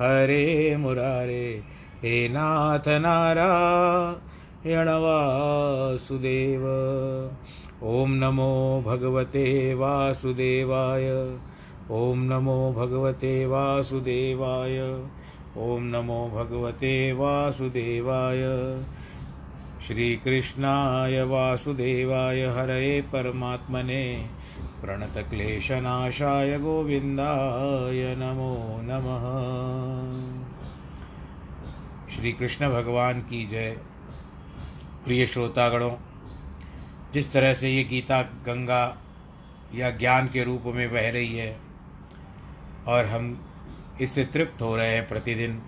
हरे मुरारे, हे नाथ नारायण वासुदेव ॐ नमो भगवते वासुदेवाय ॐ नमो भगवते वासुदेवाय ॐ नमो भगवते वासुदेवाय। श्रीकृष्णाय वासुदेवाय हरये परमात्मने। प्रणतक्लेशनाशाय गोविन्दाय नमो नमः। श्री कृष्ण भगवान की जय। प्रिय श्रोतागणों, जिस तरह से ये गीता गंगा या ज्ञान के रूप में बह रही है, और हम इससे तृप्त हो रहे हैं प्रतिदिन,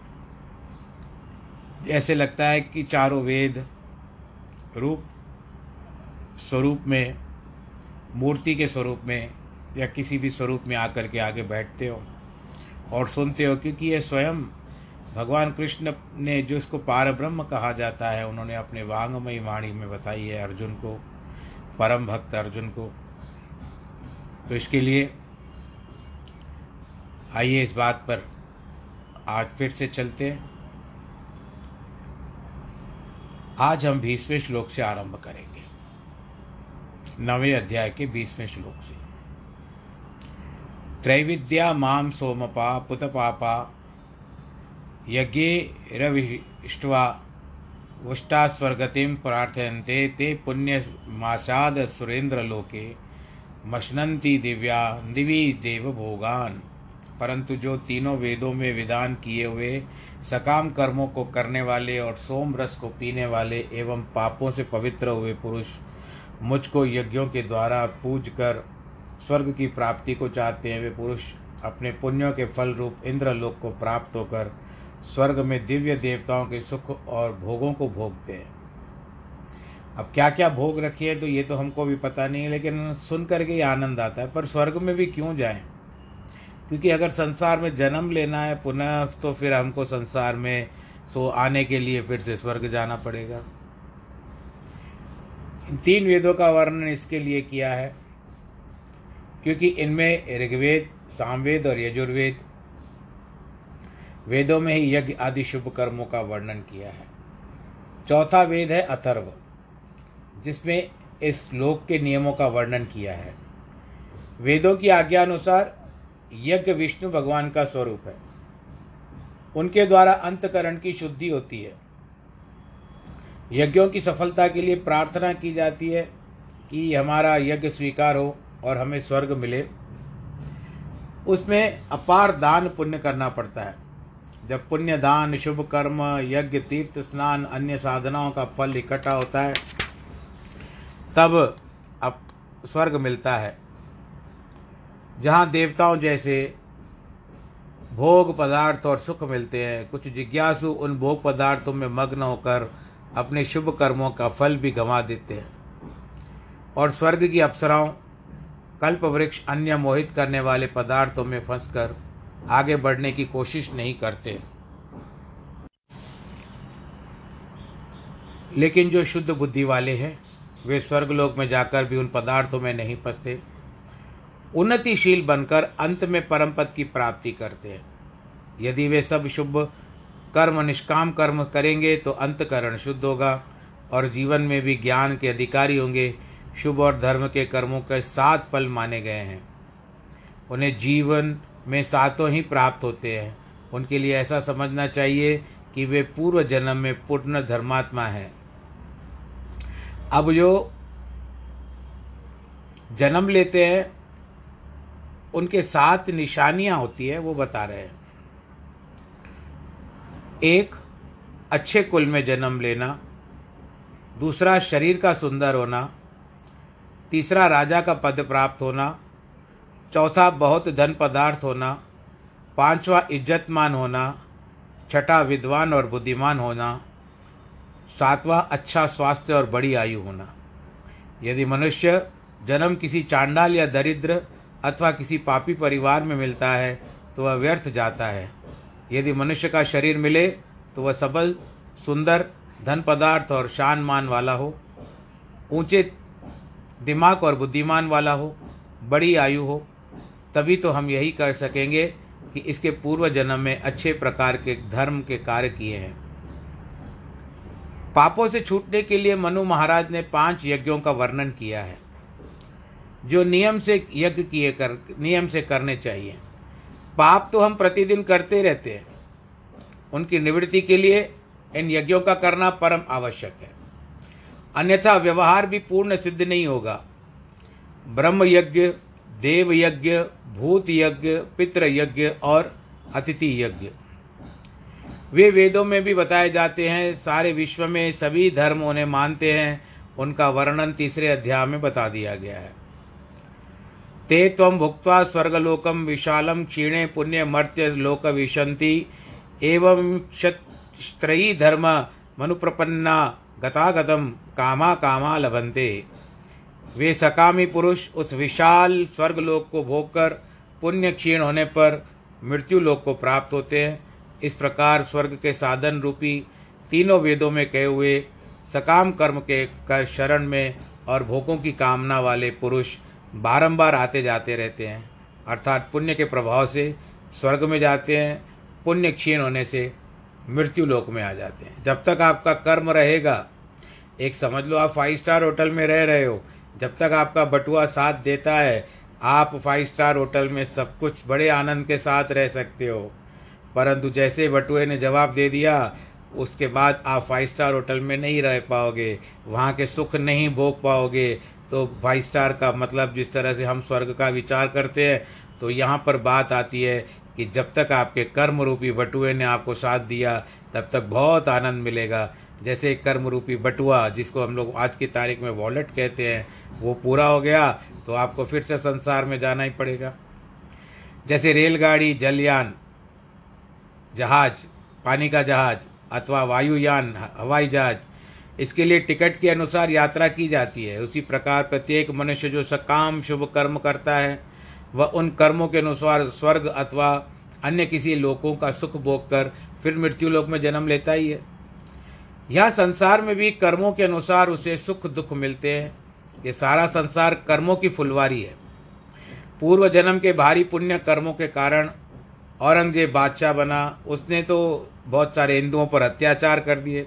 ऐसे लगता है कि चारों वेद रूप, स्वरूप में मूर्ति के स्वरूप में या किसी भी स्वरूप में आकर के आगे बैठते हो और सुनते हो, क्योंकि ये स्वयं भगवान कृष्ण ने जो इसको पार ब्रह्म कहा जाता है, उन्होंने अपने वांगमयी वाणी में बताई है अर्जुन को, परम भक्त अर्जुन को। तो इसके लिए आइए इस बात पर आज फिर से चलते हैं। आज हम बीसवें श्लोक से आरंभ करेंगे। नवे अध्याय के बीसवें श्लोक से। त्रैविद्या माम सोमपा पुतपापा यज्ञे रविष्ट्वा उष्टा स्वर्गतिं प्रार्थयन्ते ते पुण्यमासाद सुरेंद्रलोके मशनन्ति दिव्या दिवी देवभोगान। परंतु जो तीनों वेदों में विधान किए हुए सकाम कर्मों को करने वाले और सोम रस को पीने वाले एवं पापों से पवित्र हुए पुरुष मुझको यज्ञों के द्वारा पूज कर स्वर्ग की प्राप्ति को चाहते हैं, वे पुरुष अपने पुण्यों के फल रूप इंद्रलोक को प्राप्त होकर स्वर्ग में दिव्य देवताओं के सुख और भोगों को भोगते हैं। अब क्या क्या भोग रखी है तो ये तो हमको भी पता नहीं है, लेकिन सुन करके ही आनंद आता है। पर स्वर्ग में भी क्यों जाएँ? क्योंकि अगर संसार में जन्म लेना है पुनः तो फिर हमको संसार में सो आने के लिए फिर से स्वर्ग जाना पड़ेगा। तीन वेदों का वर्णन इसके लिए किया है, क्योंकि इनमें ऋग्वेद, सामवेद और यजुर्वेद वेदों में ही यज्ञ आदि शुभ कर्मों का वर्णन किया है। चौथा वेद है अथर्व, जिसमें इस लोक के नियमों का वर्णन किया है। वेदों की आज्ञा अनुसार यज्ञ विष्णु भगवान का स्वरूप है। उनके द्वारा अंतकरण की शुद्धि होती है। यज्ञों की सफलता के लिए प्रार्थना की जाती है कि हमारा यज्ञ स्वीकार हो और हमें स्वर्ग मिले। उसमें अपार दान पुण्य करना पड़ता है। जब पुण्य दान, शुभ कर्म, यज्ञ, तीर्थ, स्नान, अन्य साधनाओं का फल इकट्ठा होता है, तब अब स्वर्ग मिलता है। जहाँ देवताओं जैसे भोग पदार्थ और सुख मिलते हैं, कुछ जिज्ञासु उन भोग पदार्थों में मग्न होकर अपने शुभ कर्मों का फल भी गंवा देते हैं। और स्वर्ग की अप्सराओं, कल्प वृक्ष अन्य मोहित करने वाले पदार्थों में फंसकर आगे बढ़ने की कोशिश नहीं करते। लेकिन जो शुद्ध बुद्धि वाले हैं, वे स्वर्गलोक में जाकर भी उन पदार्थों में नहीं फंसते। उन्नतिशील बनकर अंत में परम पद की प्राप्ति करते हैं। यदि वे सब शुभ कर्म निष्काम कर्म करेंगे तो अंतकरण शुद्ध होगा और जीवन में भी ज्ञान के अधिकारी होंगे। शुभ और धर्म के कर्मों के सात फल माने गए हैं। उन्हें जीवन में सातों ही प्राप्त होते हैं। उनके लिए ऐसा समझना चाहिए कि वे पूर्व जन्म में पूर्ण धर्मात्मा हैं। अब जो जन्म लेते हैं, उनके सात निशानियाँ होती है, वो बता रहे हैं। एक, अच्छे कुल में जन्म लेना, दूसरा शरीर का सुंदर होना, तीसरा राजा का पद प्राप्त होना, चौथा बहुत धन पदार्थ होना, पांचवा इज्जतमान होना, छठा विद्वान और बुद्धिमान होना, सातवां अच्छा स्वास्थ्य और बड़ी आयु होना। यदि मनुष्य जन्म किसी चांडाल या दरिद्र अथवा किसी पापी परिवार में मिलता है तो वह व्यर्थ जाता है। यदि मनुष्य का शरीर मिले तो वह सबल, सुंदर, धन पदार्थ और शान मान वाला हो। ऊँचे दिमाग और बुद्धिमान वाला हो। बड़ी आयु हो। तभी तो हम यही कर सकेंगे कि इसके पूर्व जन्म में अच्छे प्रकार के धर्म के कार्य किए हैं। पापों से छूटने के लिए मनु महाराज ने पाँच यज्ञों का वर्णन किया है, जो नियम से यज्ञ किए कर, नियम से करने चाहिए। पाप तो हम प्रतिदिन करते रहते हैं। उनकी निवृत्ति के लिए इन यज्ञों का करना परम आवश्यक है। अन्यथा व्यवहार भी पूर्ण सिद्ध नहीं होगा। ब्रह्म यज्ञ देव यज्ञ भूत यज्ञ पितृ यज्ञ और अतिथि यज्ञ वे वेदों में भी बताए जाते हैं, सारे विश्व में सभी धर्म उन्हें मानते हैं। उनका वर्णन तीसरे अध्याय में बता दिया गया है। ते तम भुक्त्वा स्वर्गलोकम विशालम क्षीणे पुण्य मर्त्य लोक विशंति एवं क्षत्रयी धर्म मनुप्रपन्ना गतागतम कामा कामा लभंते वे सकामी पुरुष उस विशाल स्वर्गलोक को भोगकर पुण्य क्षीण होने पर मृत्यु लोक को प्राप्त होते हैं। इस प्रकार स्वर्ग के साधन रूपी तीनों वेदों में कहे हुए सकाम कर्म के कर शरण में और भोगों की कामना वाले पुरुष बारंबार आते जाते रहते हैं। अर्थात पुण्य के प्रभाव से स्वर्ग में जाते हैं, पुण्य क्षीण होने से मृत्यु लोक में आ जाते हैं। जब तक आपका कर्म रहेगा, एक समझ लो आप फाइव स्टार होटल में रह रहे हो, जब तक आपका बटुआ साथ देता है, आप फाइव स्टार होटल में सब कुछ बड़े आनंद के साथ रह सकते हो। परंतु जैसे बटुए ने जवाब दे दिया, उसके बाद आप फाइव स्टार होटल में नहीं रह पाओगे, वहाँ के सुख नहीं भोग पाओगे तो फाइव स्टार का मतलब जिस तरह से हम स्वर्ग का विचार करते हैं तो यहाँ पर बात आती है कि जब तक आपके कर्म रूपी बटुए ने आपको साथ दिया, तब तक बहुत आनंद मिलेगा। जैसे कर्म रूपी बटुआ, जिसको हम लोग आज की तारीख में वॉलेट कहते हैं, वो पूरा हो गया तो आपको फिर से संसार में जाना ही पड़ेगा। जैसे रेलगाड़ी, जलयान, जहाज़, पानी का जहाज़, अथवा वायुयान, हवाई जहाज़ इसके लिए टिकट के अनुसार यात्रा की जाती है। उसी प्रकार प्रत्येक मनुष्य जो सकाम, शुभ कर्म करता है, वह उन कर्मों के अनुसार स्वर्ग अथवा अन्य किसी लोकों का सुख भोग कर फिर मृत्यु लोक में जन्म लेता ही है। यह संसार में भी कर्मों के अनुसार उसे सुख दुख मिलते हैं। ये सारा संसार कर्मों की फुलवारी है। पूर्व जन्म के भारी पुण्य कर्मों के कारण औरंगज़ेब बादशाह बना। उसने तो बहुत सारे हिंदुओं पर अत्याचार कर दिए।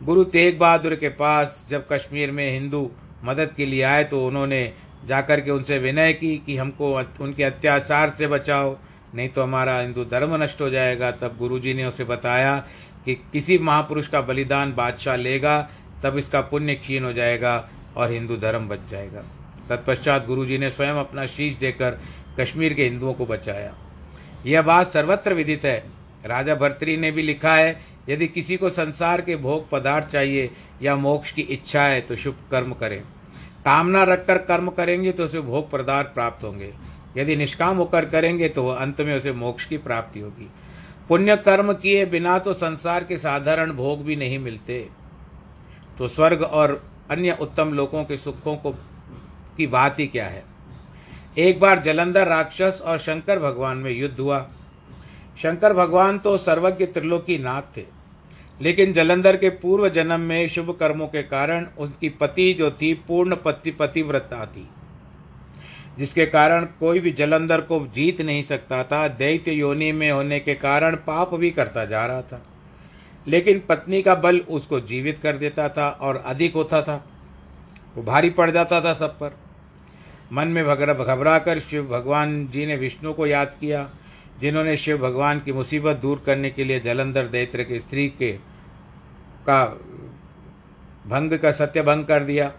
गुरु तेग बहादुर के पास जब कश्मीर में हिंदू मदद के लिए आए तो उन्होंने जाकर के उनसे विनय की कि हमको उनके अत्याचार से बचाओ, नहीं तो हमारा हिंदू धर्म नष्ट हो जाएगा। तब गुरुजी ने उसे बताया कि किसी महापुरुष का बलिदान बादशाह लेगा, तब इसका पुण्य क्षीण हो जाएगा और हिंदू धर्म बच जाएगा। तत्पश्चात गुरुजी ने स्वयं अपना शीश देकर कश्मीर के हिंदुओं को बचाया। यह बात सर्वत्र विदित है। राजा भर्तरी ने भी लिखा है यदि किसी को संसार के भोग पदार्थ चाहिए या मोक्ष की इच्छा है तो शुभ कर्म करें। कामना रखकर कर्म करेंगे तो उसे भोग पदार्थ प्राप्त होंगे। यदि निष्काम होकर करेंगे तो वह अंत में उसे मोक्ष की प्राप्ति होगी। पुण्य कर्म किए बिना तो संसार के साधारण भोग भी नहीं मिलते। तो स्वर्ग और अन्य उत्तम लोगों के सुखों को की बात ही क्या है? एक बार जलंधर राक्षस और शंकर भगवान में युद्ध हुआ। शंकर भगवान तो सर्वज्ञ त्रिलोकी नाथ थे। लेकिन जलंधर के पूर्व जन्म में शुभ कर्मों के कारण उनकी पति जो थी, पूर्ण पति, पतिव्रता थी, जिसके कारण कोई भी जलंधर को जीत नहीं सकता था। दैत्य योनि में होने के कारण पाप भी करता जा रहा था, लेकिन पत्नी का बल उसको जीवित कर देता था और अधिक होता था। वो भारी पड़ जाता था सब पर। मन में घबरा कर शिव भगवान जी ने विष्णु को याद किया। जिन्होंने शिव भगवान की मुसीबत दूर करने के लिए जलंधर दैत्र के स्त्री के का भंग का सत्य भंग कर दिया,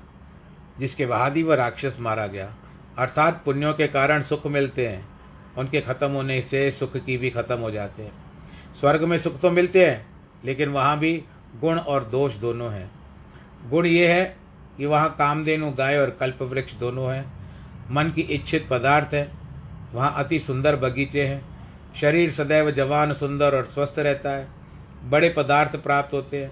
जिसके ही वह राक्षस मारा गया। अर्थात पुण्यों के कारण सुख मिलते हैं, उनके खत्म होने से सुख की भी खत्म हो जाते हैं। स्वर्ग में सुख तो मिलते हैं, लेकिन वहाँ भी गुण और दोष दोनों हैं। गुण ये है कि वहाँ कामधेनु, गाय और कल्प वृक्ष दोनों हैं। मन की इच्छित पदार्थ है, वहाँ अति सुंदर बगीचे हैं। शरीर सदैव जवान, सुंदर और स्वस्थ रहता है। बड़े पदार्थ प्राप्त होते हैं।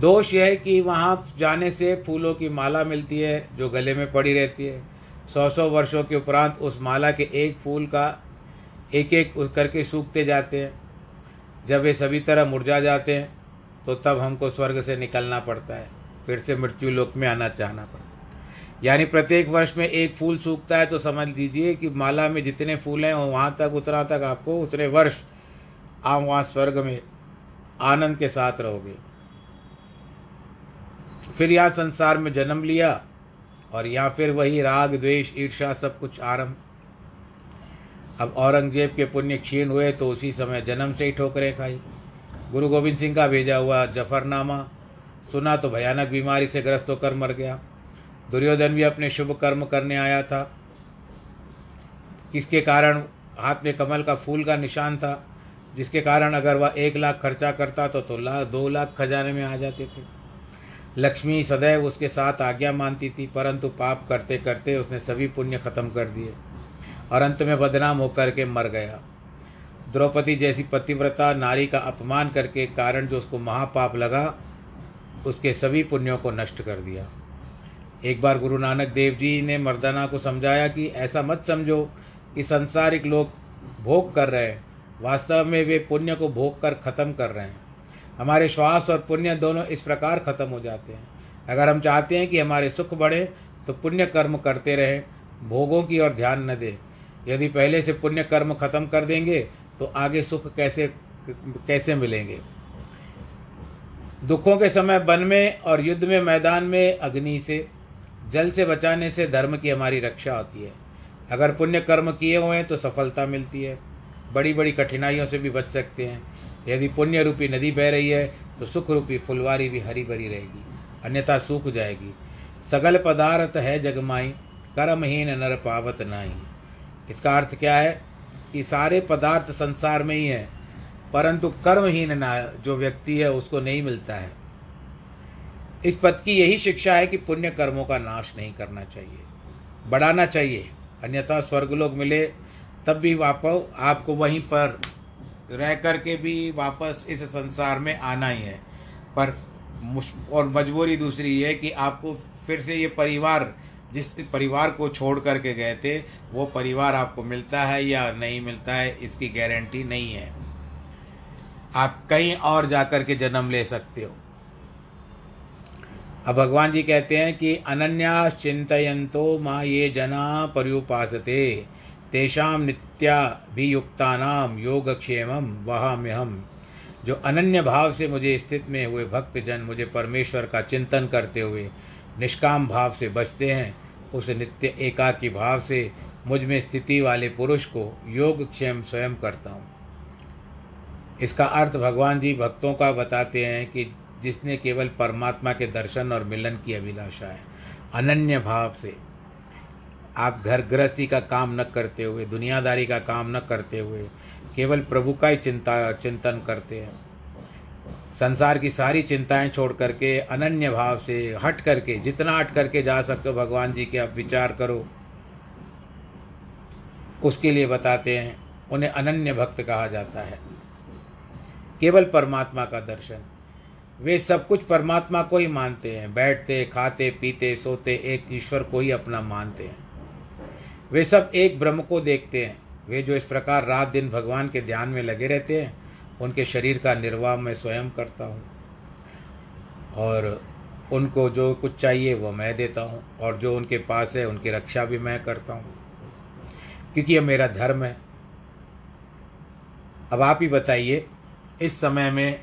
दोष यह है कि वहाँ जाने से फूलों की माला मिलती है, जो गले में पड़ी रहती है। सौ सौ वर्षों के उपरांत उस माला के एक फूल का एक एक करके सूखते जाते हैं। जब वे सभी तरह मुरझा जाते हैं तो तब हमको स्वर्ग से निकलना पड़ता है। फिर से मृत्यु लोक में आना चाहना पड़ता है। यानी प्रत्येक वर्ष में एक फूल सूखता है तो समझ लीजिए कि माला में जितने फूल हैं, वहाँ तक, उतना तक आपको उतने वर्ष आप वहाँ स्वर्ग में आनंद के साथ रहोगे। फिर यहाँ संसार में जन्म लिया, और यहाँ फिर वही राग, द्वेष ईर्षा सब कुछ आरंभ। अब औरंगज़ेब के पुण्य क्षीण हुए तो उसी समय जन्म से ही ठोकरें खाई। गुरु गोविंद सिंह का भेजा हुआ जफरनामा, सुना तो भयानक बीमारी से ग्रस्त होकर मर गया। दुर्योधन भी अपने शुभ कर्म करने आया था। किसके कारण हाथ में कमल का फूल का निशान था जिसके कारण अगर वह एक लाख खर्चा करता तो, तो लाख दो लाख खजाने में आ जाते थे। लक्ष्मी सदैव उसके साथ आज्ञा मानती थी परंतु पाप करते करते उसने सभी पुण्य खत्म कर दिए और अंत में बदनाम होकर के मर गया। द्रौपदी जैसी पतिव्रता नारी का अपमान करके कारण जो उसको महापाप लगा उसके सभी पुण्यों को नष्ट कर दिया। एक बार गुरु नानक देव जी ने मर्दाना को समझाया कि ऐसा मत समझो कि संसारिक लोग भोग कर रहे हैं। वास्तव में वे पुण्य को भोग कर खत्म कर रहे हैं। हमारे श्वास और पुण्य दोनों इस प्रकार खत्म हो जाते हैं। अगर हम चाहते हैं कि हमारे सुख बढ़े तो पुण्य कर्म करते रहें, भोगों की ओर ध्यान न दें। यदि पहले से पुण्य कर्म खत्म कर देंगे तो आगे सुख कैसे कैसे मिलेंगे? दुखों के समय वन में और युद्ध में मैदान में अग्नि से जल से बचाने से धर्म की हमारी रक्षा होती है। अगर पुण्य कर्म किए हुए हैं तो सफलता मिलती है। बड़ी बड़ी कठिनाइयों से भी बच सकते हैं। यदि पुण्य रूपी नदी बह रही है तो सुख रूपी फुलवारी भी हरी भरी रहेगी। अन्यथा सूख जाएगी। सगल पदार्थ है जगमाई, कर्महीन नर पावत नाई इसका अर्थ क्या है? कि सारे पदार्थ संसार में ही है, परंतु कर्महीन ना, जो व्यक्ति है, उसको नहीं मिलता है। इस पद की यही शिक्षा है कि पुण्य कर्मों का नाश नहीं करना चाहिए। बढ़ाना चाहिए। अन्यथा स्वर्गलोक मिले, तब भी वापस आपको वहीं पर रह कर के भी वापस इस संसार में आना ही है। पर और मजबूरी दूसरी है कि आपको फिर से ये परिवार, जिस परिवार को छोड़ करके गए थे, वो परिवार आपको मिलता है या नहीं मिलता है, इसकी गारंटी नहीं है। आप कहीं और जाकर के जन्म ले सकते हो। अब भगवान जी कहते हैं कि अनन्या चिंतयंतो माँ ये जना पर्युपासते तेषाम नित्याभियुक्ता नाम योगक्षेम वहाम्य हम जो अनन्य भाव से मुझे स्थित में हुए भक्त जन मुझे परमेश्वर का चिंतन करते हुए निष्काम भाव से बचते हैं, उस नित्य एकाकी भाव से मुझमें स्थिति वाले पुरुष को योग क्षेम स्वयं करता हूँ। इसका अर्थ भगवान जी भक्तों का बताते हैं कि जिसने केवल परमात्मा के दर्शन और मिलन की अभिलाषा है। अनन्य भाव से। आप घर गृहस्थी का काम न करते हुए, दुनियादारी का काम न करते हुए, केवल प्रभु का ही चिंता, चिंतन करते हैं। संसार की सारी चिंताएँ छोड़ करके, अनन्य भाव से हट करके, जितना हट करके जा सकते हो, भगवान जी के आप विचार करो। उसके लिए बताते हैं, उन्हें अनन्य भक्त कहा जाता है। केवल परमात्मा का दर्शन। वे सब कुछ परमात्मा को ही मानते हैं। बैठते, खाते, पीते, सोते, एक ईश्वर को ही अपना मानते हैं। वे सब एक ब्रह्म को देखते हैं। वे जो इस प्रकार रात दिन भगवान के ध्यान में लगे रहते हैं, उनके शरीर का निर्वाह मैं स्वयं करता हूँ। और उनको जो कुछ चाहिए वो मैं देता हूँ, और जो उनके पास है, उनकी रक्षा भी मैं करता हूँ। क्योंकि ये मेरा धर्म है। अब आप ही बताइए, इस समय में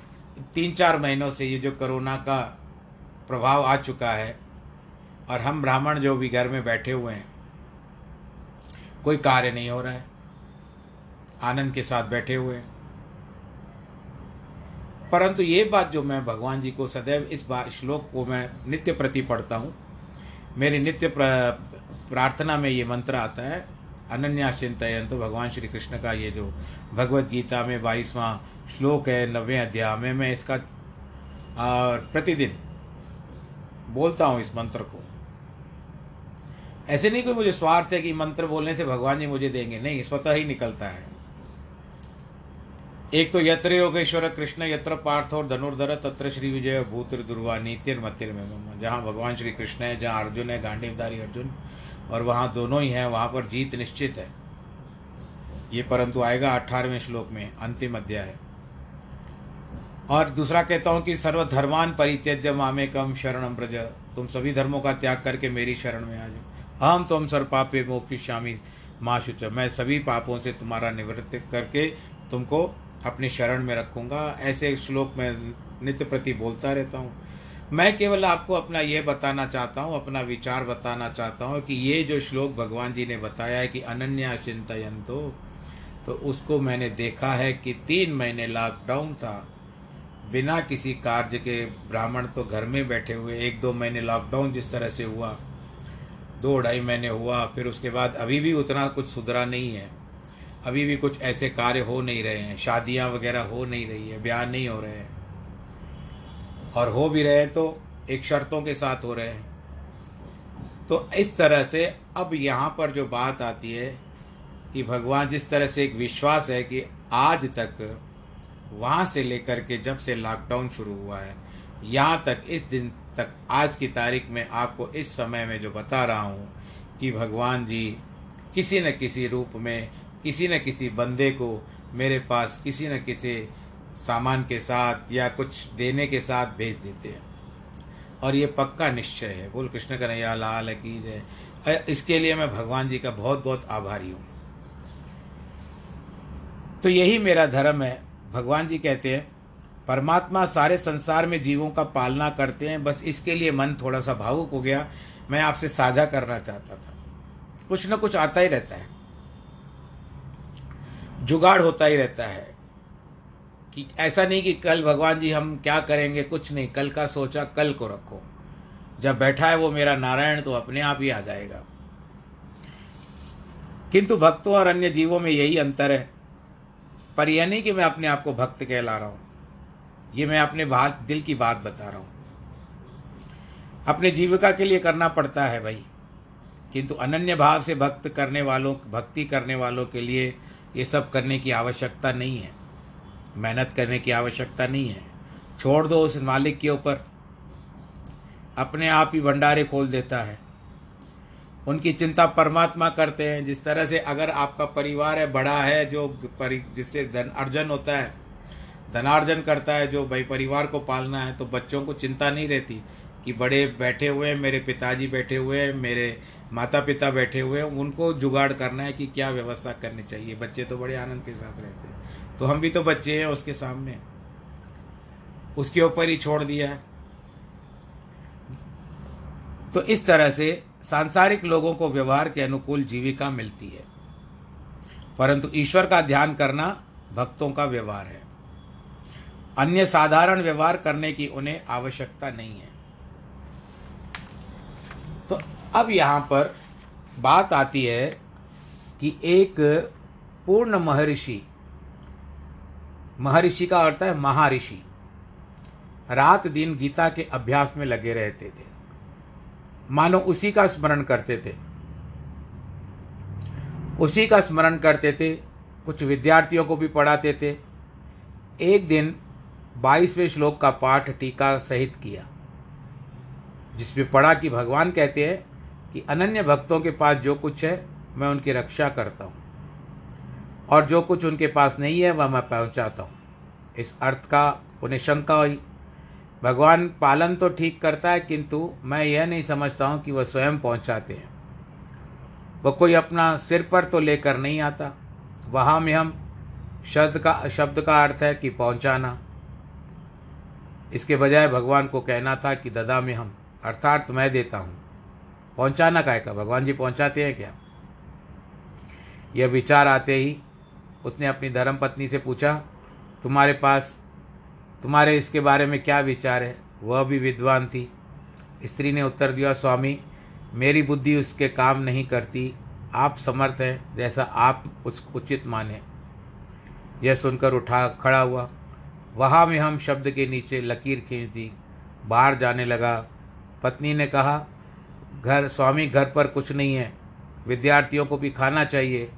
तीन चार महीनों से ये जो कोरोना का प्रभाव आ चुका है और हम ब्राह्मण जो भी घर में बैठे हुए हैं, कोई कार्य नहीं हो रहा है। आनंद के साथ बैठे हुए हैं। परंतु ये बात जो मैं भगवान जी को सदैव इस बात श्लोक को मैं नित्य प्रति पढ़ता हूँ। मेरी नित्य प्रार्थना में ये मंत्र आता है अनन्या चिंतन तो भगवान श्री कृष्ण का ये जो भगवत गीता में बाईसवां श्लोक है, नवे अध्याय में, मैं इसका प्रतिदिन बोलता हूँ इस मंत्र को। ऐसे नहीं कोई मुझे स्वार्थ है कि मंत्र बोलने से भगवान जी मुझे देंगे। नहीं, स्वतः ही निकलता है। एक तो यत्र योगेश्वर कृष्ण, यत्र पार्थ और धनुर्धर, तत्र श्री विजय भूतिर दुर्वा नीतिर मतिर में जहाँ भगवान श्री कृष्ण है, जहाँ अर्जुन है, गांडीवधारी अर्जुन। और वहाँ दोनों ही हैं, वहाँ पर जीत निश्चित है। ये परंतु आएगा अठारहवें श्लोक में, अंतिम अध्याय। और दूसरा कहता हूँ कि सर्वधर्मान परित्यज्य मामे कम शरणम ब्रज तुम सभी धर्मों का त्याग करके मेरी शरण में आ जाओ। हम तुम सर पापे मोक्षिष्यामी माँ शुच मैं सभी पापों से तुम्हारा निवृत्त करके तुमको अपनी शरण में रखूँगा। ऐसे श्लोक में नित्य प्रति बोलता रहता हूँ। मैं केवल आपको अपना ये बताना चाहता हूँ, अपना विचार बताना चाहता हूँ कि ये जो श्लोक भगवान जी ने बताया है कि अनन्या चिंतन तो उसको मैंने देखा है कि तीन महीने लॉकडाउन था। बिना किसी कार्य के ब्राह्मण तो घर में बैठे हुए, एक दो महीने लॉकडाउन जिस तरह से हुआ, दो ढाई महीने हुआ, फिर उसके बाद अभी भी उतना कुछ सुधरा नहीं है। अभी भी कुछ ऐसे कार्य हो नहीं रहे हैं, शादियाँ वगैरह हो नहीं रही है, ब्याह नहीं हो रहे हैं। और हो भी रहे तो एक शर्तों के साथ हो रहे हैं। तो इस तरह से अब यहाँ पर जो बात आती है कि भगवान जिस तरह से एक विश्वास है कि आज तक वहाँ से लेकर के जब से लॉकडाउन शुरू हुआ है, यहाँ तक इस दिन तक आज की तारीख में आपको इस समय में जो बता रहा हूँ कि भगवान जी किसी न किसी रूप में, किसी न किसी बंदे को मेरे पास, किसी न किसी सामान के साथ या कुछ देने के साथ भेज देते हैं। और ये पक्का निश्चय है। बोल कृष्ण कन्हैया लाल की जय। इसके लिए मैं भगवान जी का बहुत बहुत आभारी हूँ। तो यही मेरा धर्म है। भगवान जी कहते हैं, परमात्मा सारे संसार में जीवों का पालना करते हैं। बस इसके लिए मन थोड़ा सा भावुक हो गया। मैं आपसे साझा करना चाहता था। कुछ ना कुछ आता ही रहता है। जुगाड़ होता ही रहता है। कि ऐसा नहीं कि कल भगवान जी हम क्या करेंगे, कुछ नहीं। कल का सोचा, कल को रखो। जब बैठा है वो मेरा नारायण तो अपने आप ही आ जाएगा। किंतु भक्तों और अन्य जीवों में यही अंतर है। पर यह नहीं कि मैं अपने आप को भक्त कहला रहा हूँ। ये मैं अपने बात, दिल की बात बता रहा हूँ। अपने जीविका के लिए करना पड़ता है भाई। किंतु अनन्य भाव से भक्त करने वालों, भक्ति करने वालों के लिए ये सब करने की आवश्यकता नहीं है। मेहनत करने की आवश्यकता नहीं है। छोड़ दो उस मालिक के ऊपर। अपने आप ही भंडारे खोल देता है। उनकी चिंता परमात्मा करते हैं। जिस तरह से अगर आपका परिवार है, बड़ा है, जो परि, जिससे धन अर्जन होता है, धनार्जन करता है, जो भाई परिवार को पालना है तो बच्चों को चिंता नहीं रहती कि बड़े बैठे हुए हैं, मेरे पिताजी बैठे हुए हैं, मेरे माता पिता बैठे हुए हैं, उनको जुगाड़ करना है कि क्या व्यवस्था करनी चाहिए। बच्चे तो बड़े आनंद के साथ रहते हैं। तो हम भी तो बच्चे हैं उसके सामने। उसके ऊपर ही छोड़ दिया। है तो इस तरह से सांसारिक लोगों को व्यवहार के अनुकूल जीविका मिलती है। परंतु ईश्वर का ध्यान करना भक्तों का व्यवहार है। अन्य साधारण व्यवहार करने की उन्हें आवश्यकता नहीं है। तो अब यहाँ पर बात आती है कि एक पूर्ण महर्षि महर्षि का अर्थ है महर्षि। रात दिन गीता के अभ्यास में लगे रहते थे। मानो उसी का स्मरण करते थे। उसी का स्मरण करते थे, कुछ विद्यार्थियों को भी पढ़ाते थे। एक दिन बाईसवें श्लोक का पाठ टीका सहित किया जिसमें पढ़ा कि भगवान कहते हैं कि अनन्य भक्तों के पास जो कुछ है, मैं उनकी रक्षा करता हूँ। और जो कुछ उनके पास नहीं है, वह मैं पहुँचाता हूँ। इस अर्थ का, उन्हें शंका हुई। भगवान पालन तो ठीक करता है, किंतु मैं यह नहीं समझता हूँ कि वह स्वयं पहुँचाते हैं। वह कोई अपना सिर पर तो लेकर नहीं आता। वहाँ में हम शब्द का शब्द का अर्थ है कि पहुँचाना। इसके बजाय भगवान को कहना था कि, ददा में हम, अर्थात मैं देता हूँ। पहुँचाना काय का? भगवान जी पहुँचाते हैं क्या? यह विचार आते ही उसने अपनी धर्म पत्नी से पूछा, तुम्हारे पास, तुम्हारे इसके बारे में क्या विचार है? वह भी विद्वान थी। स्त्री ने उत्तर दिया, स्वामी, मेरी बुद्धि उसके काम नहीं करती। आप समर्थ हैं जैसा आप उस उचित माने। यह सुनकर उठा, खड़ा हुआ। वहाँ में हम शब्द के नीचे लकीर खींच दी बाहर जाने लगा। पत्नी ने कहा, घर, स्वामी, घर पर कुछ नहीं है। विद्यार्थियों को भी खाना चाहिए।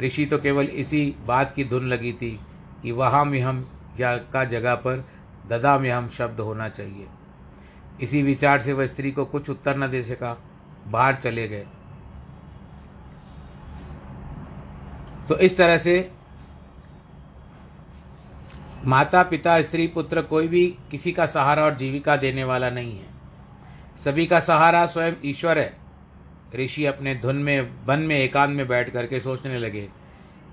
ऋषि तो केवल इसी बात की धुन लगी थी कि वहाँ में हम या का जगह पर ददा में हम शब्द होना चाहिए। इसी विचार से वह स्त्री को कुछ उत्तर न दे सका। बाहर चले गए। तो इस तरह से माता पिता स्त्री पुत्र कोई भी किसी का सहारा और जीविका देने वाला नहीं है। सभी का सहारा स्वयं ईश्वर है। ऋषि अपने धुन में, वन में, एकांत में बैठ करके सोचने लगे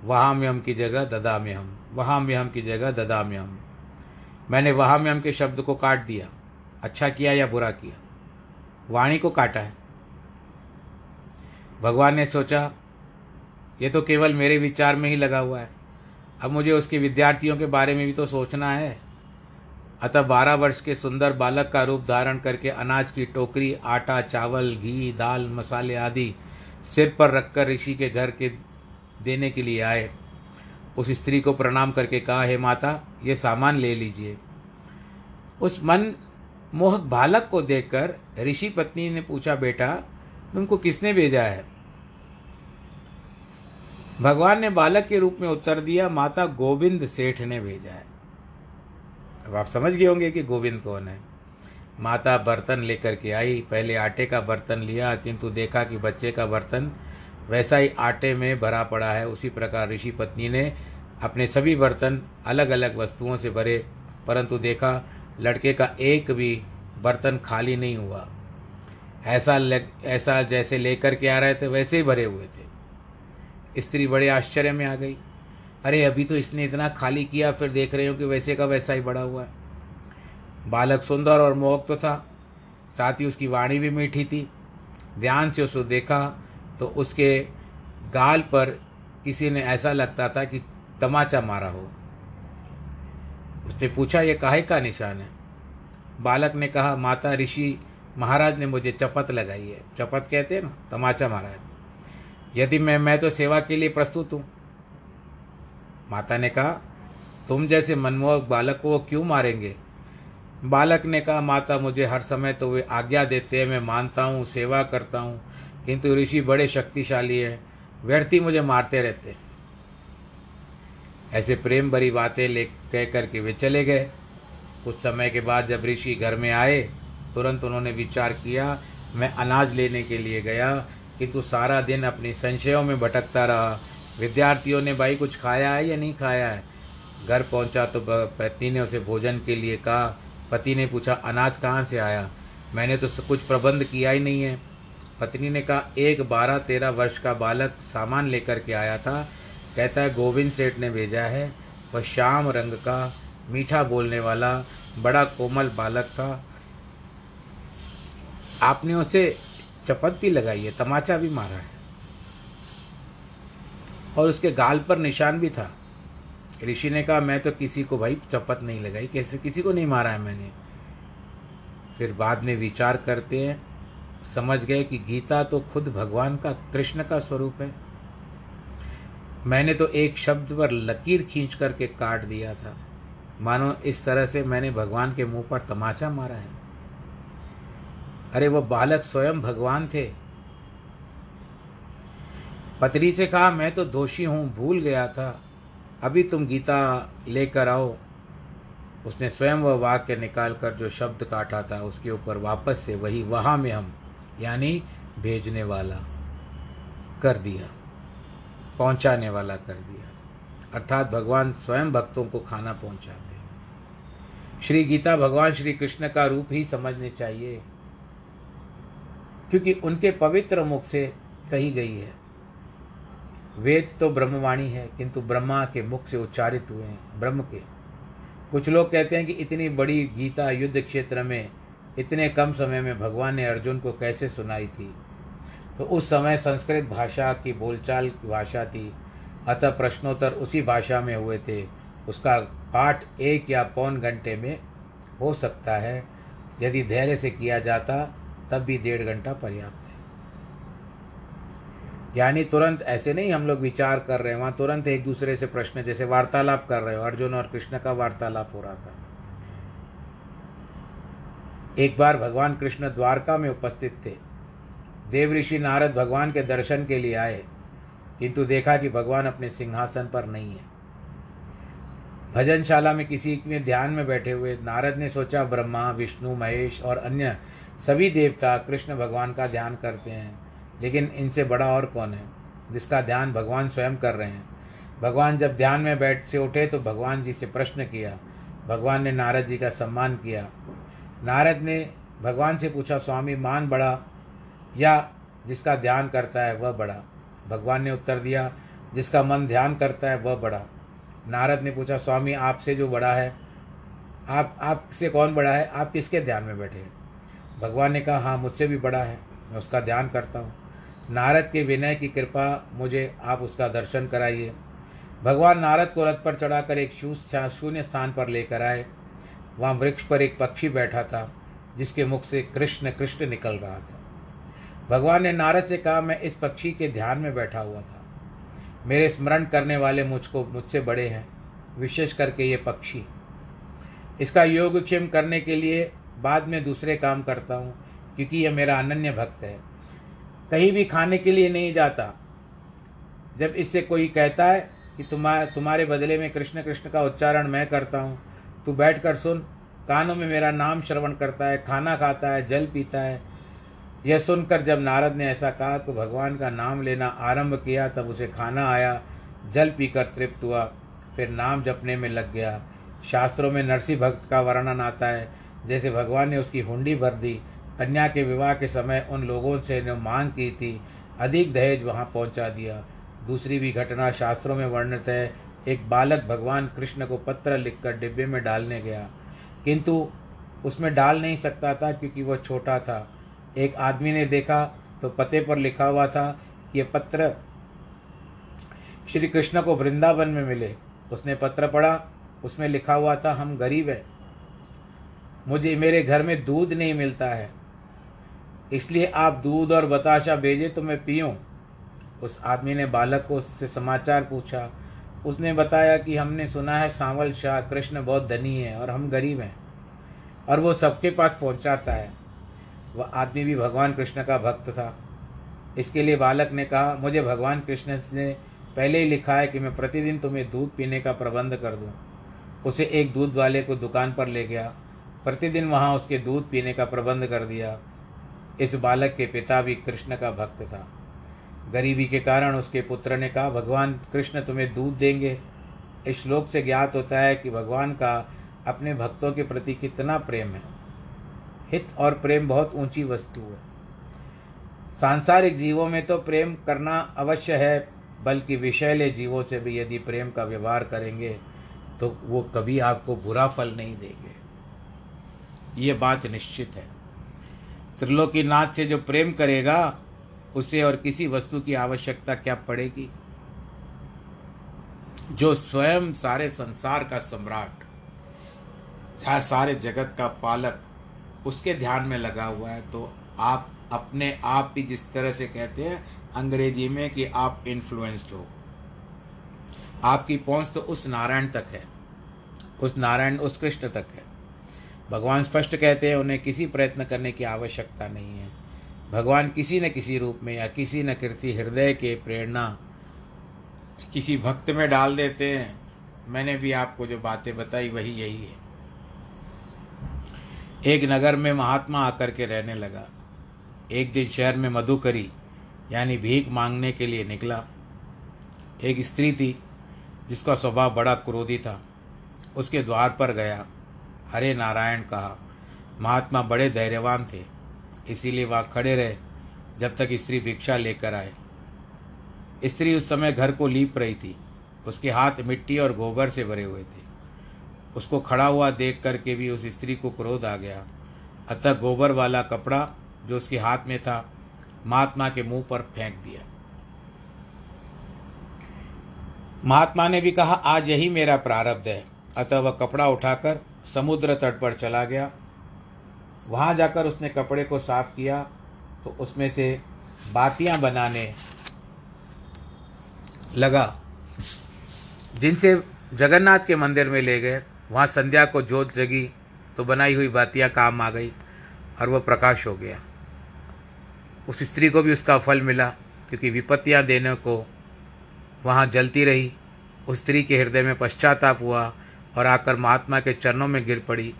वहाँ में हम की जगह ददा में हम वहाँ में हम की जगह ददा में हम मैंने वहाँ में हम के शब्द को काट दिया अच्छा किया या बुरा किया? वाणी को काटा है। भगवान ने सोचा, ये तो केवल मेरे विचार में ही लगा हुआ है। अब मुझे उसके विद्यार्थियों के बारे में भी तो सोचना है। अतः बारह वर्ष के सुंदर बालक का रूप धारण करके अनाज की टोकरी, आटा, चावल, घी, दाल, मसाले आदि सिर पर रखकर ऋषि के घर के देने के लिए आए। उस स्त्री को प्रणाम करके कहा, हे माता, ये सामान ले लीजिए। उस मन मोहक बालक को देखकर ऋषि पत्नी ने पूछा, बेटा, तुमको किसने भेजा है? भगवान ने बालक के रूप में उत्तर दिया, माता गोविंद सेठ ने भेजा है। अब आप समझ गए होंगे कि गोविंद कौन है। माता बर्तन लेकर के आई, पहले आटे का बर्तन लिया, किंतु देखा कि बच्चे का बर्तन वैसा ही आटे में भरा पड़ा है। उसी प्रकार ऋषि पत्नी ने अपने सभी बर्तन अलग अलग वस्तुओं से भरे, परंतु देखा लड़के का एक भी बर्तन खाली नहीं हुआ। ऐसा लग, ऐसा जैसे लेकर के आ रहे थे, वैसे ही भरे हुए थे। स्त्री बड़े आश्चर्य में आ गई। अरे, अभी तो इसने इतना खाली किया, फिर देख रहे हो कि वैसे का वैसा ही बड़ा हुआ है। बालक सुंदर और मोहक तो था, साथ ही उसकी वाणी भी मीठी थी। ध्यान से उसको देखा तो उसके गाल पर किसी ने ऐसा लगता था कि तमाचा मारा हो। उसने पूछा, ये काहे का निशान है? बालक ने कहा, माता ऋषि महाराज ने मुझे चपत लगाई है। चपत कहते हैं ना, तमाचा मारा है। यदि मैं मैं तो सेवा के लिए प्रस्तुत हूँ। माता ने कहा, तुम जैसे मनमोहक बालक को क्यों मारेंगे? बालक ने कहा, माता, मुझे हर समय तो वे आज्ञा देते हैं, मैं मानता हूँ, सेवा करता हूँ, किंतु ऋषि बड़े शक्तिशाली हैं, व्यर्थी मुझे मारते रहते ऐसे प्रेम भरी बातें ले, कह करके वे चले गए। कुछ समय के बाद जब ऋषि घर में आए, तुरंत उन्होंने विचार किया, मैं अनाज लेने के लिए गया, किंतु सारा दिन अपने संशयों में भटकता रहा विद्यार्थियों ने, भाई, कुछ खाया है या नहीं खाया है? घर पहुँचा तो पत्नी ने उसे भोजन के लिए कहा। पति ने पूछा, अनाज कहाँ से आया? मैंने तो कुछ प्रबंध किया ही नहीं है। पत्नी ने कहा, एक बारह तेरह वर्ष का बालक सामान लेकर के आया था। कहता है, गोविंद सेठ ने भेजा है। वह श्याम रंग का, मीठा बोलने वाला, बड़ा कोमल बालक था। आपने उसे चपत भी लगाई है, तमाचा भी मारा है। और उसके गाल पर निशान भी था। ऋषि ने कहा, मैं तो किसी को भाई चपत नहीं लगाई, कैसे किसी को नहीं मारा है मैंने। फिर बाद में विचार करते हैं, समझ गए कि गीता तो खुद भगवान का, कृष्ण का स्वरूप है। मैंने तो एक शब्द पर लकीर खींच करके काट दिया था। मानो इस तरह से मैंने भगवान के मुँह पर तमाचा मारा है। अरे, वो बालक स्वयं भगवान थे। पत्री से कहा, मैं तो दोषी हूँ, भूल गया था। अभी तुम गीता लेकर आओ। उसने स्वयं वह वाक्य निकाल कर जो शब्द काटा था, उसके ऊपर वापस से वही वहाँ में हम, यानी भेजने वाला, कर दिया। पहुँचाने वाला कर दिया। अर्थात भगवान स्वयं भक्तों को खाना पहुंचाते श्री गीता भगवान श्री कृष्ण का रूप ही समझने चाहिए, क्योंकि उनके पवित्र मुख से कही गई है। वेद तो ब्रह्मवाणी है, किंतु ब्रह्मा के मुख से उच्चारित हुए हैं, ब्रह्म के। कुछ लोग कहते हैं कि इतनी बड़ी गीता युद्ध क्षेत्र में, इतने कम समय में भगवान ने अर्जुन को कैसे सुनाई थी? तो उस समय संस्कृत भाषा की बोलचाल की भाषा थी, अतः प्रश्नोत्तर उसी भाषा में हुए थे। उसका पाठ एक या पौन घंटे में हो सकता है। यदि धैर्य से किया जाता, तब भी डेढ़ घंटा पर्याप्त। यानी तुरंत ऐसे नहीं हम लोग विचार कर रहे हैं, वहाँ तुरंत एक दूसरे से प्रश्न, जैसे वार्तालाप कर रहे हो, अर्जुन और कृष्ण का वार्तालाप हो रहा था। एक बार भगवान कृष्ण द्वारका में उपस्थित थे। देव ऋषि नारद भगवान के दर्शन के लिए आए, किंतु देखा कि भगवान अपने सिंहासन पर नहीं है। भजनशाला में किसी में ध्यान में बैठे हुए नारद ने सोचा, ब्रह्मा, विष्णु, महेश और अन्य सभी देवता कृष्ण भगवान का ध्यान करते हैं। लेकिन इनसे बड़ा और कौन है? जिसका ध्यान भगवान स्वयं कर रहे हैं। भगवान जब ध्यान में बैठ से उठे तो भगवान जी से प्रश्न किया। भगवान ने नारद जी का सम्मान किया। नारद ने भगवान से पूछा, स्वामी, मान बड़ा या जिसका ध्यान करता है वह बड़ा? भगवान ने उत्तर दिया, जिसका मन ध्यान करता है वह बड़ा। नारद ने पूछा, स्वामी, आपसे जो बड़ा है, आप, आपसे कौन बड़ा है? आप किसके ध्यान में बैठे हैं? भगवान ने कहा हाँ मुझसे भी बड़ा है। मैं उसका ध्यान करता हूँ। नारद के विनय की कृपा मुझे आप उसका दर्शन कराइए। भगवान नारद को रथ पर चढ़ाकर एक शून्य स्थान पर लेकर आए। वहाँ वृक्ष पर एक पक्षी बैठा था, जिसके मुख से कृष्ण कृष्ण निकल रहा था। भगवान ने नारद से कहा, मैं इस पक्षी के ध्यान में बैठा हुआ था। मेरे स्मरण करने वाले मुझको मुझसे बड़े हैं, विशेष करके ये पक्षी। इसका योगक्षेम करने के लिए बाद में दूसरे काम करता हूँ, क्योंकि यह मेरा अनन्य भक्त है। कहीं भी खाने के लिए नहीं जाता। जब इससे कोई कहता है कि तुम्हारे तुम्हारे बदले में कृष्ण कृष्ण का उच्चारण मैं करता हूँ, तू बैठ कर सुन। कानों में मेरा नाम श्रवण करता है, खाना खाता है, जल पीता है। यह सुनकर जब नारद ने ऐसा कहा तो भगवान का नाम लेना आरंभ किया, तब उसे खाना आया, जल पीकर तृप्त हुआ। फिर नाम जपने में लग गया। शास्त्रों में नरसिंह भक्त का वर्णन आता है, जैसे भगवान ने उसकी हुंडी भर दी। कन्या के विवाह के समय उन लोगों से ने मांग की थी। अधिक दहेज वहाँ पहुँचा दिया। दूसरी भी घटना शास्त्रों में वर्णित है। एक बालक भगवान कृष्ण को पत्र लिखकर डिब्बे में डालने गया। किंतु उसमें डाल नहीं सकता था क्योंकि वह छोटा था। एक आदमी ने देखा तो पते पर लिखा हुआ था कि यह पत्र श्री कृष्ण को वृंदावन में मिले। उसने पत्र पढ़ा। उसमें लिखा हुआ था, हम गरीब हैं। मुझे, मेरे घर में दूध नहीं मिलता है। इसलिए आप दूध और बताशा भेजे तो मैं पीऊँ। उस आदमी ने बालक को उससे समाचार पूछा। उसने बताया कि हमने सुना है सांवल शाह कृष्ण बहुत धनी है और हम गरीब हैं और वो सबके पास पहुंचाता है। वह आदमी भी भगवान कृष्ण का भक्त था। इसके लिए बालक ने कहा, मुझे भगवान कृष्ण ने पहले ही लिखा है कि मैं प्रतिदिन तुम्हें दूध पीने का प्रबंध कर दूँ। उसे एक दूध वाले को दुकान पर ले गया। प्रतिदिन वहाँ उसके दूध पीने का प्रबंध कर दिया। इस बालक के पिता भी कृष्ण का भक्त था। गरीबी के कारण उसके पुत्र ने कहा, भगवान, कृष्ण तुम्हें दूध देंगे। इस श्लोक से ज्ञात होता है कि भगवान का अपने भक्तों के प्रति कितना प्रेम है। हित और प्रेम बहुत ऊँची वस्तु है। सांसारिक जीवों में तो प्रेम करना अवश्य है, बल्कि विषैले जीवों से भी यदि प्रेम का व्यवहार करेंगे तो वो कभी आपको बुरा फल नहीं देंगे। ये बात निश्चित है। त्रिलोकीनाथ से जो प्रेम करेगा, उसे और किसी वस्तु की आवश्यकता क्या पड़ेगी? जो स्वयं सारे संसार का सम्राट, या सारे जगत का पालक, उसके ध्यान में लगा हुआ है तो आप अपने आप ही जिस तरह से कहते हैं अंग्रेज़ी में कि आप इन्फ्लुएंस्ड हो। आपकी पहुँच तो उस नारायण तक है, उस नारायण, उस कृष्ण तक है। भगवान स्पष्ट कहते हैं, उन्हें किसी प्रयत्न करने की आवश्यकता नहीं है। भगवान किसी न किसी रूप में या किसी न किसी हृदय के प्रेरणा किसी भक्त में डाल देते हैं। मैंने भी आपको जो बातें बताई, वही यही है। एक नगर में महात्मा आकर के रहने लगा। एक दिन शहर में मधुकरी, यानी भीख मांगने के लिए निकला। एक स्त्री थी, जिसका स्वभाव बड़ा क्रोधी था। उसके द्वार पर गया। हरे नारायण कहा, महात्मा बड़े धैर्यवान थे, इसीलिए वहाँ खड़े रहे जब तक स्त्री भिक्षा लेकर आए। स्त्री उस समय घर को लीप रही थी, उसके हाथ मिट्टी और गोबर से भरे हुए थे। उसको खड़ा हुआ देख करके भी उस स्त्री को क्रोध आ गया। अतः गोबर वाला कपड़ा जो उसके हाथ में था, महात्मा के मुँह पर फेंक दिया। महात्मा ने भी कहा, आज यही मेरा प्रारब्ध है। अतः वह कपड़ा उठाकर समुद्र तट पर चला गया। वहाँ जाकर उसने कपड़े को साफ़ किया तो उसमें से बातियाँ बनाने लगा। जिनसे जगन्नाथ के मंदिर में ले गए। वहाँ संध्या को जोत जगी तो बनाई हुई बातियाँ काम आ गई और वह प्रकाश हो गया। उस स्त्री को भी उसका फल मिला, क्योंकि विपत्तियाँ देने को वहाँ जलती रही। उस स्त्री के हृदय में पश्चाताप हुआ और आकर महात्मा के चरणों में गिर पड़ी।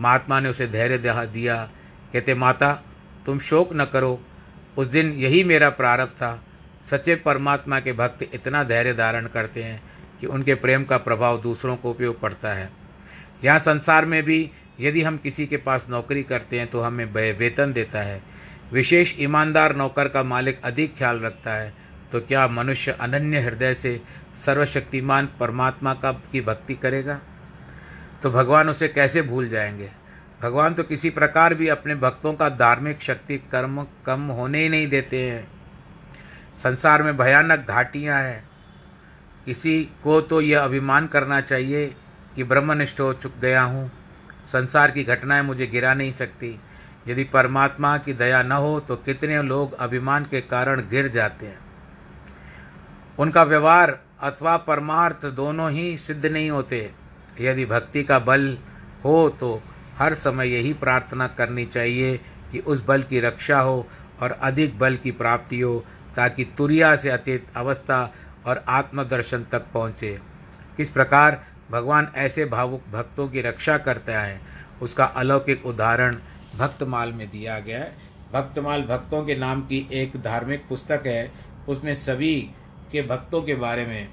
महात्मा ने उसे धैर्य दिया। कहते, माता, तुम शोक न करो। उस दिन यही मेरा प्रारब्ध था। सच्चे परमात्मा के भक्त इतना धैर्य धारण करते हैं कि उनके प्रेम का प्रभाव दूसरों को उपयोग पड़ता है। यहाँ संसार में भी यदि हम किसी के पास नौकरी करते हैं तो हमें वेतन देता है। विशेष ईमानदार नौकर का मालिक अधिक ख्याल रखता है। तो क्या मनुष्य अनन्य हृदय से सर्वशक्तिमान परमात्मा का की भक्ति करेगा? तो भगवान उसे कैसे भूल जाएँगे? भगवान तो किसी प्रकार भी अपने भक्तों का धार्मिक शक्ति कर्म कम होने ही नहीं देते हैं। संसार में भयानक घाटियाँ हैं। किसी को तो यह अभिमान करना चाहिए कि ब्रह्मनिष्ठ हो चुक गया हूँ। संसार की घटनाएँ मुझे गिरा नहीं सकती। यदि परमात्मा की दया न हो तो कितने लोग अभिमान के कारण गिर जाते हैं। उनका व्यवहार अथवा परमार्थ दोनों ही सिद्ध नहीं होते। यदि भक्ति का बल हो तो हर समय यही प्रार्थना करनी चाहिए कि उस बल की रक्षा हो और अधिक बल की प्राप्ति हो, ताकि तुरिया से अतीत अवस्था और आत्मदर्शन तक पहुँचे। किस प्रकार भगवान ऐसे भावुक भक्तों की रक्षा करता है, उसका अलौकिक उदाहरण भक्तमाल में दिया गया है। भक्तमाल भक्तों के नाम की एक धार्मिक पुस्तक है, उसमें सभी के भक्तों के बारे में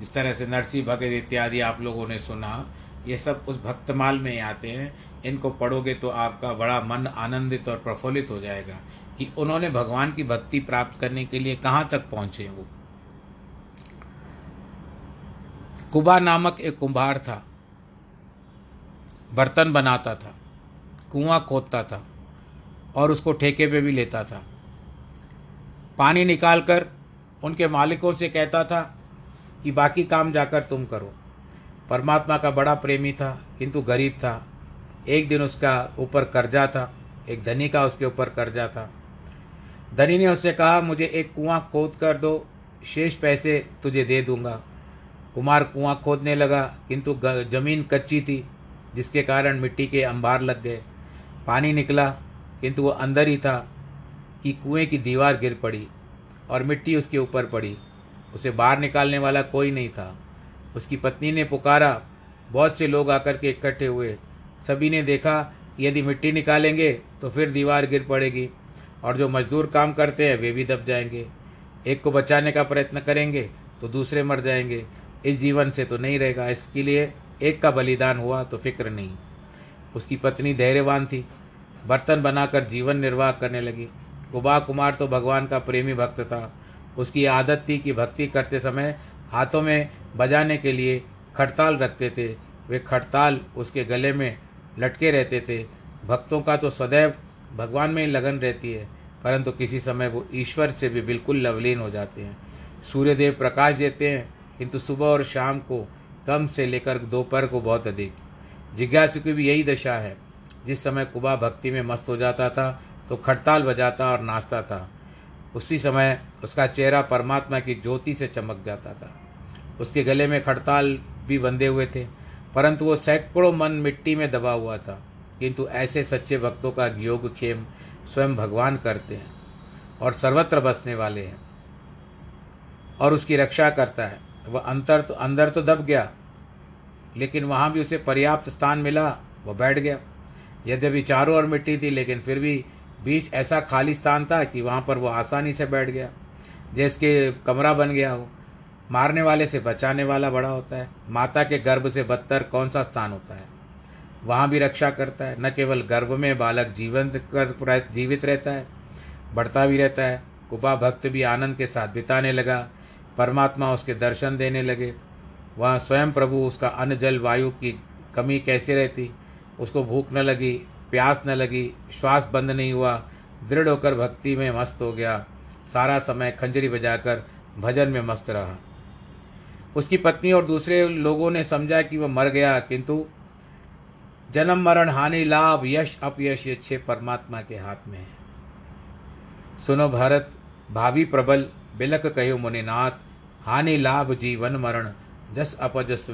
जिस तरह से नरसिंह भगत इत्यादि आप लोगों ने सुना, ये सब उस भक्तमाल में आते हैं। इनको पढ़ोगे तो आपका बड़ा मन आनंदित और प्रफुल्लित हो जाएगा कि उन्होंने भगवान की भक्ति प्राप्त करने के लिए कहाँ तक पहुँचे वो। कुबा नामक एक कुंभार था। बर्तन बनाता था, कुआँ खोदता था और उसको ठेके पे भी लेता था। पानी निकालकर उनके मालिकों से कहता था कि बाकी काम जाकर तुम करो। परमात्मा का बड़ा प्रेमी था, किंतु गरीब था। एक दिन उसका ऊपर कर्जा था, एक धनी का उसके ऊपर कर्जा था। धनी ने उससे कहा, मुझे एक कुआँ खोद कर दो, शेष पैसे तुझे दे दूँगा। कुमार कुआँ खोदने लगा, किंतु ज़मीन कच्ची थी, जिसके कारण मिट्टी के अंबार लग गए। पानी निकला, किंतु वो अंदर ही था, कि कुएँ की दीवार गिर पड़ी और मिट्टी उसके ऊपर पड़ी। उसे बाहर निकालने वाला कोई नहीं था। उसकी पत्नी ने पुकारा। बहुत से लोग आकर के इकट्ठे हुए। सभी ने देखा, यदि मिट्टी निकालेंगे तो फिर दीवार गिर पड़ेगी। और जो मजदूर काम करते हैं, वे भी दब जाएँगे। एक को बचाने का प्रयत्न करेंगे तो दूसरे मर जाएँगे। इस जीवन से तो नहीं रहेगा। इसके लिए एक का बलिदान हुआ तो फ़िक्र नहीं। उसकी पत्नी धैर्यवान थी। बर्तन बनाकर जीवन निर्वाह करने लगी। कुबा कुमार तो भगवान का प्रेमी भक्त था। उसकी आदत थी कि भक्ति करते समय हाथों में बजाने के लिए खड़ताल रखते थे। वे खड़ताल उसके गले में लटके रहते थे। भक्तों का तो सदैव भगवान में ही लगन रहती है, परंतु किसी समय वो ईश्वर से भी बिल्कुल लवलीन हो जाते हैं। सूर्यदेव प्रकाश देते हैं, किंतु सुबह और शाम को कम से लेकर दोपहर को बहुत अधिक। जिज्ञासु की भी यही दशा है, जिस समय कुबा भक्ति में मस्त हो जाता था तो खड़ताल बजाता और नाचता था। उसी समय उसका चेहरा परमात्मा की ज्योति से चमक जाता था। उसके गले में खड़ताल भी बंधे हुए थे, परंतु वो सैकड़ों मन मिट्टी में दबा हुआ था। किंतु ऐसे सच्चे भक्तों का योग खेम स्वयं भगवान करते हैं और सर्वत्र बसने वाले हैं। और उसकी रक्षा करता है। वह अंतर तो अंदर तो दब गया, लेकिन वहाँ भी उसे पर्याप्त स्थान मिला, वह बैठ गया। यद्यपि चारों ओर मिट्टी थी, लेकिन फिर भी बीच ऐसा खाली स्थान था कि वहाँ पर वो आसानी से बैठ गया। जैसे कमरा बन गया हो, मारने वाले से बचाने वाला बड़ा होता है। माता के गर्भ से बदतर कौन सा स्थान होता है? वहाँ भी रक्षा करता है। न केवल गर्भ में बालक जीवन कर जीवित रहता है, बढ़ता भी रहता है। कुपा भक्त भी आनंद के साथ बिताने लगा। परमात्मा उसके दर्शन देने लगे। वहाँ स्वयं प्रभु उसका अन्न जल वायु की कमी कैसे रहती? उसको भूख न लगी। प्यास न लगी, श्वास बंद नहीं हुआ, दृढ़ होकर भक्ति में मस्त हो गया। सारा समय खंजरी बजाकर भजन में मस्त रहा। उसकी पत्नी और दूसरे लोगों ने समझा कि वह मर गया, किंतु जन्म मरण हानि लाभ यश अपयश ये छह परमात्मा के हाथ में है। सुनो भारत, भावी प्रबल बिलक कहो मुनिनाथ, हानि लाभ जीवन मरण, जस अपजस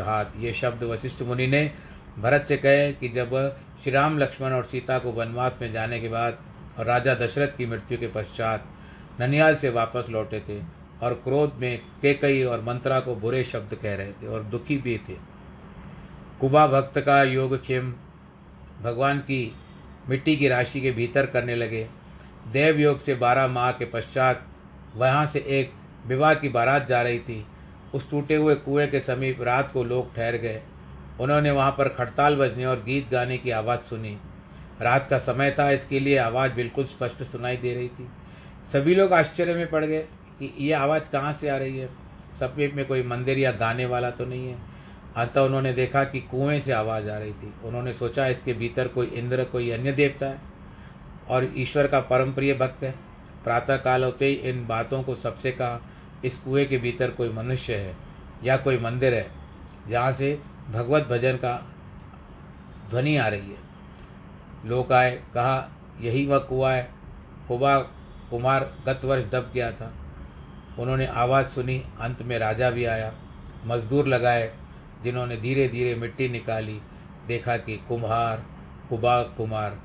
हाथ ये शब्द वशिष्ठ मुनि ने भरत से कहे कि जब श्री राम लक्ष्मण और सीता को वनवास में जाने के बाद और राजा दशरथ की मृत्यु के पश्चात ननियाल से वापस लौटे थे और क्रोध में केकई और मंत्रा को बुरे शब्द कह रहे थे और दुखी भी थे। कुबा भक्त का योग खेम भगवान की मिट्टी की राशि के भीतर करने लगे। देव योग से बारह माह के पश्चात वहाँ से एक विवाह की बारात जा रही थी। उस टूटे हुए कुएँ के समीप रात को लोग ठहर गए। उन्होंने वहाँ पर खड़ताल बजने और गीत गाने की आवाज़ सुनी। रात का समय था, इसके लिए आवाज़ बिल्कुल स्पष्ट सुनाई दे रही थी। सभी लोग आश्चर्य में पड़ गए कि ये आवाज़ कहाँ से आ रही है। समीप में कोई मंदिर या गाने वाला तो नहीं है। अतः उन्होंने देखा कि कुएँ से आवाज़ आ रही थी। उन्होंने सोचा, इसके भीतर कोई इंद्र, कोई अन्य देवता है और ईश्वर का परम प्रिय भक्त है। प्रातः काल होते ही इन बातों को सबसे कहा, इस कुएँ के भीतर कोई मनुष्य है या कोई मंदिर है जहाँ से भगवत भजन का ध्वनि आ रही है। लोग आए, कहा, यही वह कुआ है, कुबा कुमार गत वर्ष दब गया था। उन्होंने आवाज़ सुनी, अंत में राजा भी आया। मजदूर लगाए, जिन्होंने धीरे धीरे मिट्टी निकाली, देखा कि कुम्हार, कुबा कुमार,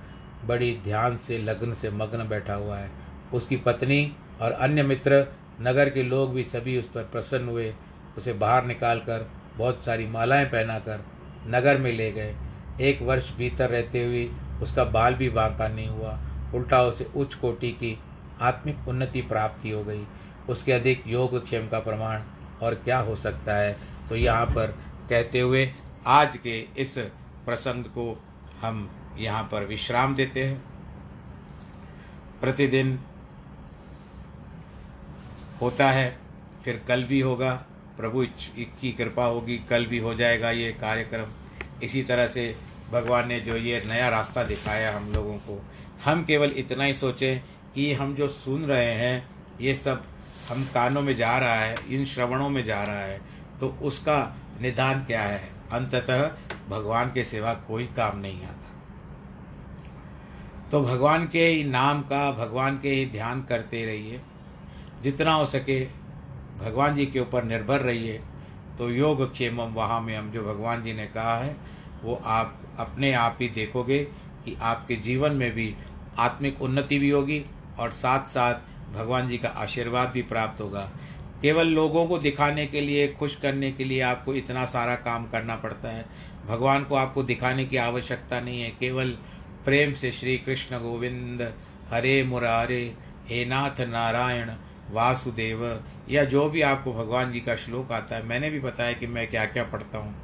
बड़ी ध्यान से, लग्न से मग्न बैठा हुआ है। उसकी पत्नी और अन्य मित्र, नगर के लोग भी सभी उस पर प्रसन्न हुए, उसे बाहर निकाल कर बहुत सारी मालाएँ पहनाकर नगर में ले गए। एक वर्ष भीतर रहते हुए उसका बाल भी बांका नहीं हुआ। उल्टा उसे उच्च कोटि की आत्मिक उन्नति प्राप्ति हो गई। उसके अधिक योग क्षेम का प्रमाण और क्या हो सकता है? तो यहाँ पर कहते हुए आज के इस प्रसंग को हम यहाँ पर विश्राम देते हैं। प्रतिदिन होता है, फिर कल भी होगा। प्रभु की कृपा होगी, कल भी हो जाएगा ये कार्यक्रम। इसी तरह से भगवान ने जो ये नया रास्ता दिखाया हम लोगों को। हम केवल इतना ही सोचें कि हम जो सुन रहे हैं, ये सब हम कानों में जा रहा है, इन श्रवणों में जा रहा है तो उसका निदान क्या है? अंततः भगवान के सिवा कोई काम नहीं आता। तो भगवान के ही नाम का, भगवान के ही ध्यान करते रहिए। जितना हो सके भगवान जी के ऊपर निर्भर रहिए तो योग क्षेम वहाँ में हम जो भगवान जी ने कहा है, वो आप अपने आप ही देखोगे कि आपके जीवन में भी आत्मिक उन्नति भी होगी और साथ साथ भगवान जी का आशीर्वाद भी प्राप्त होगा। केवल लोगों को दिखाने के लिए, खुश करने के लिए आपको इतना सारा काम करना पड़ता है। भगवान को आपको दिखाने की आवश्यकता नहीं है। केवल प्रेम से श्री कृष्ण गोविंद, हरे मुरारे, हे नाथ नारायण, वासुदेव या जो भी आपको भगवान जी का श्लोक आता है, मैंने भी बताया कि मैं क्या क्या पढ़ता हूँ।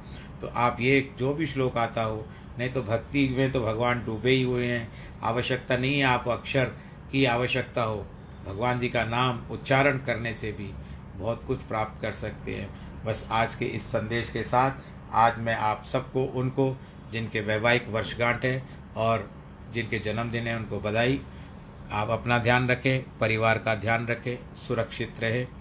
तो आप ये जो भी श्लोक आता हो, नहीं तो भक्ति में तो भगवान डूबे ही हुए हैं। आवश्यकता नहीं है आप अक्षर की आवश्यकता हो। भगवान जी का नाम उच्चारण करने से भी बहुत कुछ प्राप्त कर सकते हैं। बस आज के इस संदेश के साथ, आज मैं आप सबको, उनको, जिनके वैवाहिक वर्षगांठ है और जिनके जन्मदिन है, उनको बधाई। आप अपना ध्यान रखें, परिवार का ध्यान रखें, सुरक्षित रहे।